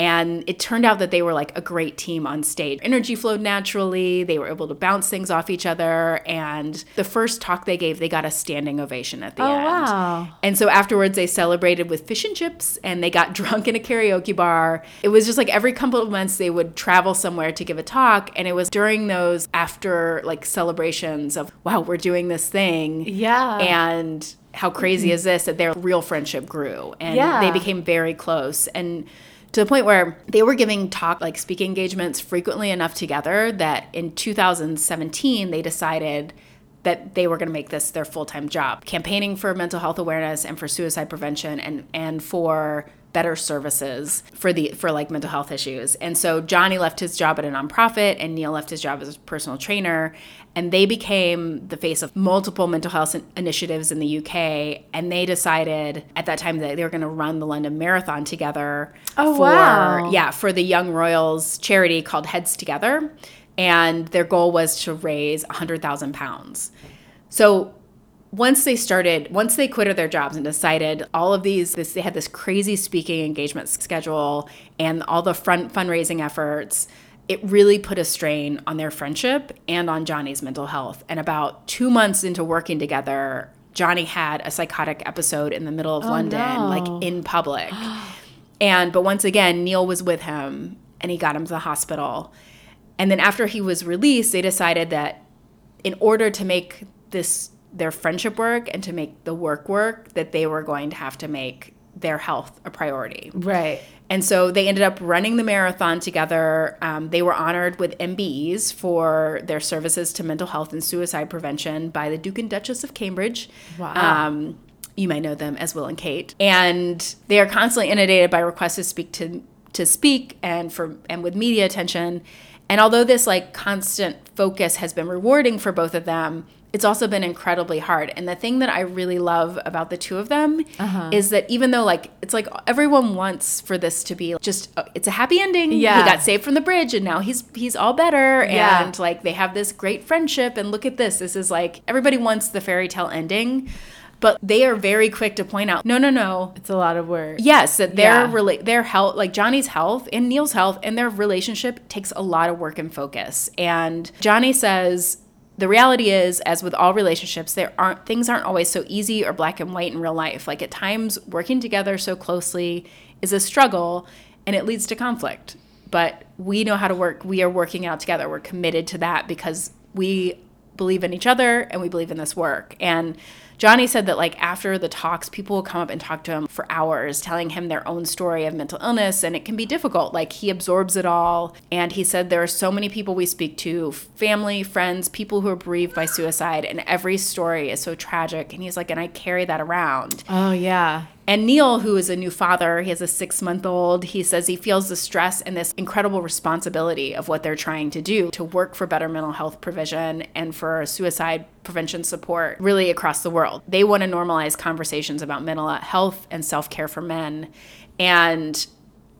And it turned out that they were like a great team on stage. Energy flowed naturally. They were able to bounce things off each other. And the first talk they gave, they got a standing ovation at the Oh, end. wow. And so afterwards, they celebrated with fish and chips and they got [laughs] drunk in a karaoke bar. It was just like every couple of months, they would travel somewhere to give a talk. And it was during those after like celebrations of, wow, we're doing this thing. Yeah. And how crazy is this that their real friendship grew and Yeah. they became very close. And to the point where they were giving talk like speaking engagements frequently enough together that in 2017 they decided that they were going to make this their full-time job campaigning for mental health awareness and for suicide prevention and and for better services for the for like mental health issues. And so johnny left his job at a nonprofit and neil left his job as a personal trainer. And they became the face of multiple mental health initiatives in the uk and they decided at that time that they were going to run the london marathon together Oh, for wow. yeah for the young royals charity called heads together. And their goal was to raise 100000 pounds. So once they started, once they quitted their jobs and decided all of these, this, they had this crazy speaking engagement schedule and all the front fundraising efforts. It really put a strain on their friendship and on Johnny's mental health. And about two months into working together, Johnny had a psychotic episode in the middle of oh, London, no. like in public. [gasps] and but once again, Neil was with him and he got him to the hospital. And then after he was released, they decided that in order to make this their friendship work and to make the work work, that they were going to have to make their health a priority. Right. And so they ended up running the marathon together. Um, they were honored with MBEs for their services to mental health and suicide prevention by the Duke and Duchess of Cambridge. Wow. Um, you might know them as Will and Kate. And they are constantly inundated by requests to speak to to speak and for and with media attention. And although this like constant focus has been rewarding for both of them, it's also been incredibly hard. And the thing that I really love about the two of them Uh-huh. is that even though like it's like everyone wants for this to be just uh, it's a happy ending. Yeah. He got saved from the bridge and now he's he's all better Yeah. and like they have this great friendship and look at this. This is like everybody wants the fairy tale ending. But they are very quick to point out, no, no, no, It's a lot of work. Yes, that their Yeah. rela- their health, like Johnny's health and Neil's health, and their relationship takes a lot of work and focus. And Johnny says the reality is, as with all relationships, there aren't things aren't always so easy or black and white in real life. Like at times, working together so closely is a struggle, and it leads to conflict. But we know how to work. We are working out together. We're committed to that because we believe in each other and we believe in this work. And Johnny said that like after the talks, people will come up and talk to him for hours, telling him their own story of mental illness, and it can be difficult. Like he absorbs it all. And he said there are so many people we speak to, family, friends, people who are bereaved by suicide, and every story is so tragic. And he's like, and I carry that around. Oh yeah. And Neil, who is a new father, he has a six month old, he says he feels the stress and this incredible responsibility of what they're trying to do to work for better mental health provision and for suicide prevention support really across the world. They want to normalize conversations about mental health and self care for men. And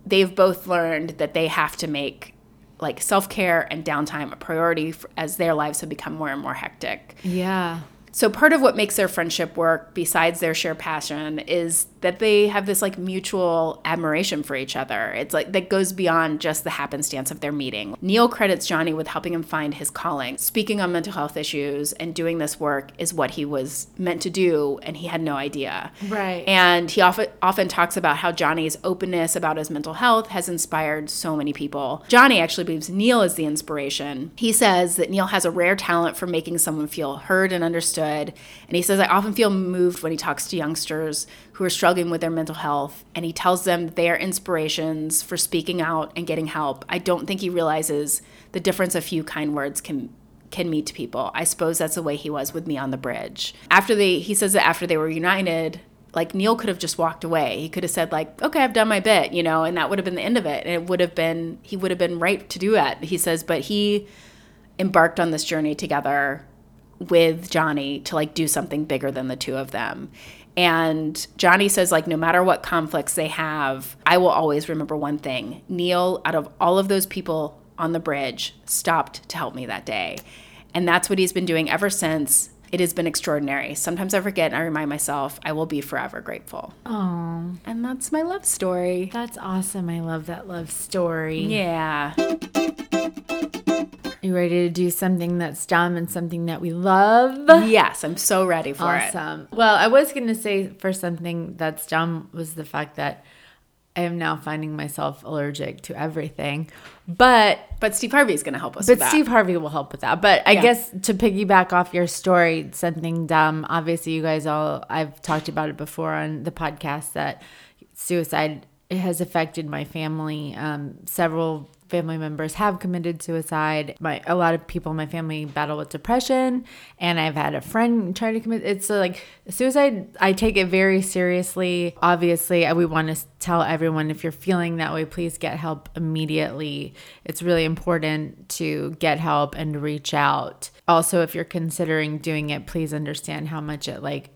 they've both learned that they have to make like self care and downtime a priority f- as their lives have become more and more hectic. Yeah. So part of what makes their friendship work, besides their shared passion, is that they have this like mutual admiration for each other. It's like that goes beyond just the happenstance of their meeting. Neil credits Johnny with helping him find his calling. Speaking on mental health issues and doing this work is what he was meant to do, and he had no idea. Right. And he often often talks about how Johnny's openness about his mental health has inspired so many people. Johnny actually believes Neil is the inspiration. He says that Neil has a rare talent for making someone feel heard and understood. And he says, I often feel moved when he talks to youngsters who are struggling with their mental health. And he tells them they are inspirations for speaking out and getting help. I don't think he realizes the difference a few kind words can can mean to people. I suppose that's the way he was with me on the bridge. After they he says that after they were united, like Neil could have just walked away. He could have said like, "Okay, I've done my bit," you know, and that would have been the end of it. And it would have been he would have been right to do that. He says, but he embarked on this journey together with Johnny to like do something bigger than the two of them. And Johnny says, like, no matter what conflicts they have, I will always remember one thing. Neil, out of all of those people on the bridge, stopped to help me that day. And that's what he's been doing ever since. It has been extraordinary. Sometimes I forget and I remind myself I will be forever grateful. Oh, And that's my love story. that's awesome. I love that love story. Yeah. You ready to do something that's dumb and something that we love? Yes, I'm so ready for it. Awesome. Well, I was going to say for something that's dumb was the fact that I am now finding myself allergic to everything. But But Steve Harvey is going to help us with but. Steve Harvey will help with that. But I Yeah. guess to piggyback off your story, something dumb. Obviously, you guys all I've talked about it before on the podcast that suicide it has affected my family. Um, several family members have committed suicide. My a lot of people in my family battle with depression, and I've had a friend try to commit. It's like suicide. I take it very seriously. Obviously, we want to tell everyone if you're feeling that way, please get help immediately. It's really important to get help and to reach out. Also, if you're considering doing it, please understand how much it like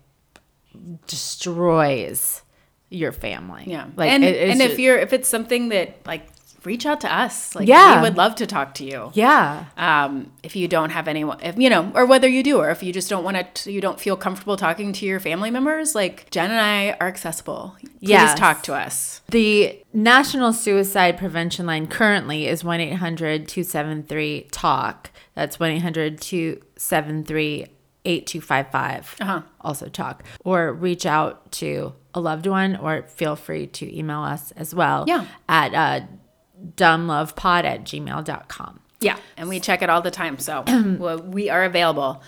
destroys your family. Yeah. Like, and it- and if you're if it's something that like reach out to us. Like Yeah. we would love to talk to you. yeah. Um, if you don't have anyone, if you know, or whether you do, or if you just don't want to, you don't feel comfortable talking to your family members, like Jen and I are accessible. Please Yes. talk to us. The National Suicide Prevention Line currently is 1 800 273 TALK. That's 1 800 273 8255. Uh-huh. Also, talk. Or reach out to a loved one, or feel free to email us as well Yeah. at uh, dumblovepod at gmail.com. Yeah, and we check it all the time, so [clears throat] well, we are available.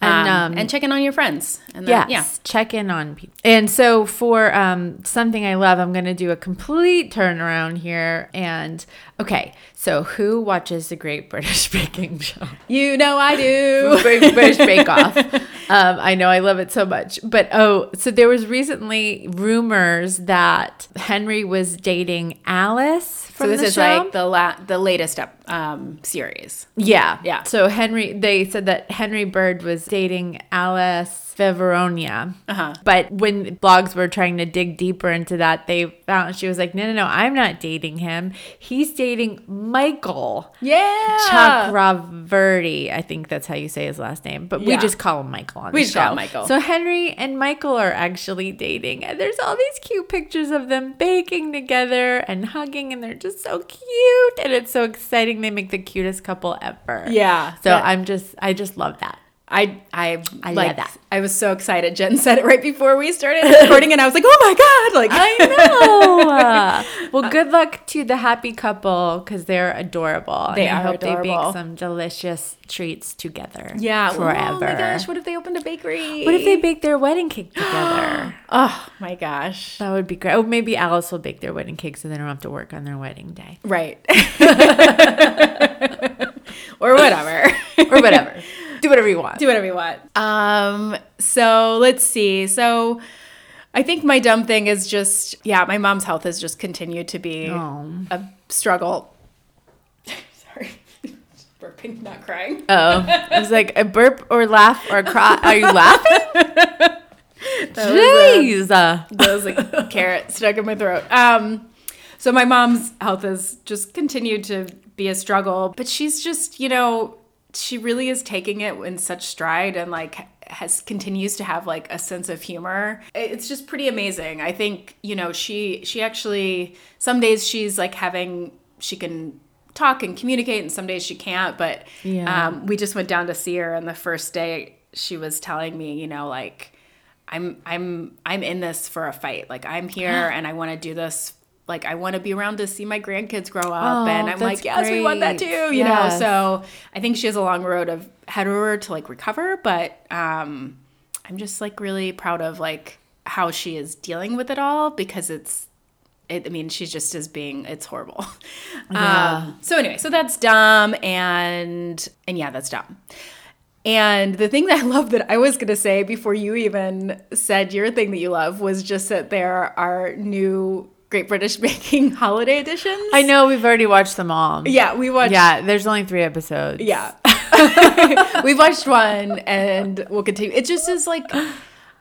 And, Um, um, and check in on your friends. And Yes, then, yeah, check in on people. And so for um, something I love, I'm going to do a complete turnaround here. And okay, so who watches the Great British [laughs] Baking Show? you know I do. British British Bake Off. [laughs] Um, I know I love it so much. But oh, so there was recently rumors that Henry was dating Alice So this is show. like the la- the latest up, um, series. Yeah. Yeah. So Henry, they said that Henry Bird was dating Alice Fevronia. Uh-huh. But when blogs were trying to dig deeper into that, they found she was like, no, no, no, I'm not dating him. He's dating Michael. Yeah, Chakraverty, I think that's how you say his last name, but we just call him Michael on We the just call Michael. So Henry and Michael are actually dating, and there's all these cute pictures of them baking together and hugging, and they're just so cute, and it's so exciting. They make the cutest couple ever. Yeah, So I'm just, I just love that. I I I like love that. I was so excited. Jen [laughs] said it right before we started recording, and I was like, "Oh my god!" Like I [laughs] know. [laughs] Well, good luck to the happy couple because they're adorable. They and I hope they adorable. bake some delicious treats together. yeah, forever. Oh my gosh, what if they opened a bakery? What if they bake their wedding cake [gasps] together? Oh my gosh! that would be great. Oh, maybe Alice will bake their wedding cake so they don't have to work on their wedding day Right. or whatever. or whatever. Do whatever you want. Do whatever you want. Um. So let's see. So. I think my dumb thing is just yeah, my mom's health has just continued to be Oh. a struggle. [laughs] Sorry. [laughs] Burping, not crying. Oh, [laughs] I was like a burp or laugh or cry. Are you laughing? Jeez. That was like carrot stuck in my throat. Um, so my mom's health has just continued to be a struggle, but she's just, you know, she really is taking it in such stride and like has continues to have like a sense of humor. It's just pretty amazing. I think, you know, she she actually some days she's like having she can talk and communicate and some days she can't, but Yeah. um we just went down to see her and the first day she was telling me, you know, like I'm I'm I'm in this for a fight. Like I'm here and I want to do this. Like I want to be around to see my grandkids grow up, Oh, and I'm like, yes, we want that too. You Yes. know, so I think she has a long road of ahead of her to like recover, but um, I'm just like really proud of like how she is dealing with it all because it's. It, I mean, she's just as being. It's horrible. Um, so anyway, so that's dumb, and and yeah, that's dumb. And the thing that I love that I was going to say before you even said your thing that you love was just that there are new Great British [laughs] Baking holiday editions. I know we've already watched them all. Yeah, we watched. Yeah, there's only three episodes. Yeah. [laughs] [laughs] We've watched one and we'll continue. It just is like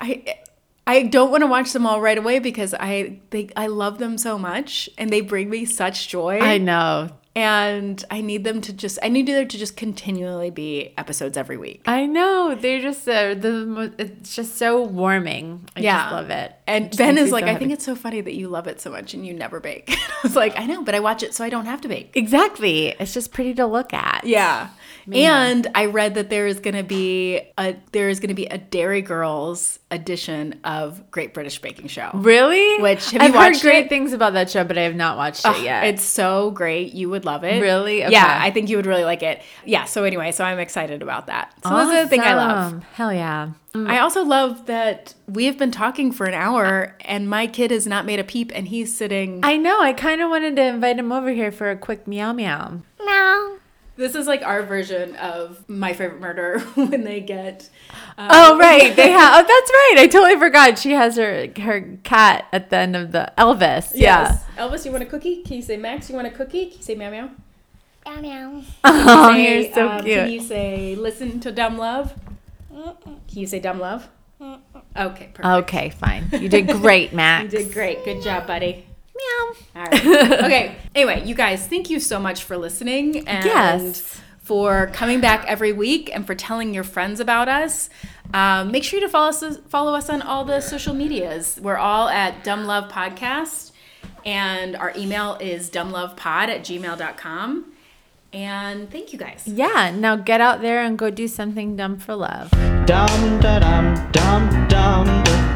I I don't want to watch them all right away because I they I love them so much and they bring me such joy. I know. And I need them to just I need there to just continually be episodes every week. I know. They're just uh, the it's just so warming. I Yeah. just love it. And It Ben is like, so I think it's so funny that you love it so much and you never bake. [laughs] I was like, I know, but I watch it so I don't have to bake. exactly. It's just pretty to look at. Yeah. And I read that there is going to be a there is going to be a Derry Girls edition of Great British Baking Show. Really? Which- have I've you heard watched great it? things about that show, but I have not watched it yet. It's so great. You would would love it. Really? Okay. Yeah, I think you would really like it. Yeah. So anyway, so I'm excited about that. So that's the thing I love. Awesome. Hell yeah. Mm. I also love that we have been talking for an hour and my kid has not made a peep and he's sitting. I know. I kind of wanted to invite him over here for a quick meow meow meow. This is like our version of My Favorite Murder [laughs] when they get. uh, Oh right, they [laughs] have. Oh, that's right. I totally forgot. She has her her cat at the end of the Elvis. Yeah. Yes. Elvis, you want a cookie? Can you say Max? You want a cookie? Can you say meow meow? Meow meow. [laughs] Oh, Say, you're so um, cute. Can you say listen to Dumb Love? Can you say Dumb Love? Okay, perfect. okay, fine. You did great, Max. You did great. Good job, buddy. Meow. All right. [laughs] okay. Anyway, you guys, thank you so much for listening and Yes. for coming back every week and for telling your friends about us. Um, make sure to follow us follow us on all the social medias. We're all at Dumb Love Podcast, and our email is dumblovepod at gmail.com. And thank you guys. Yeah. Now get out there and go do something dumb for love. Dum da dum dum dum da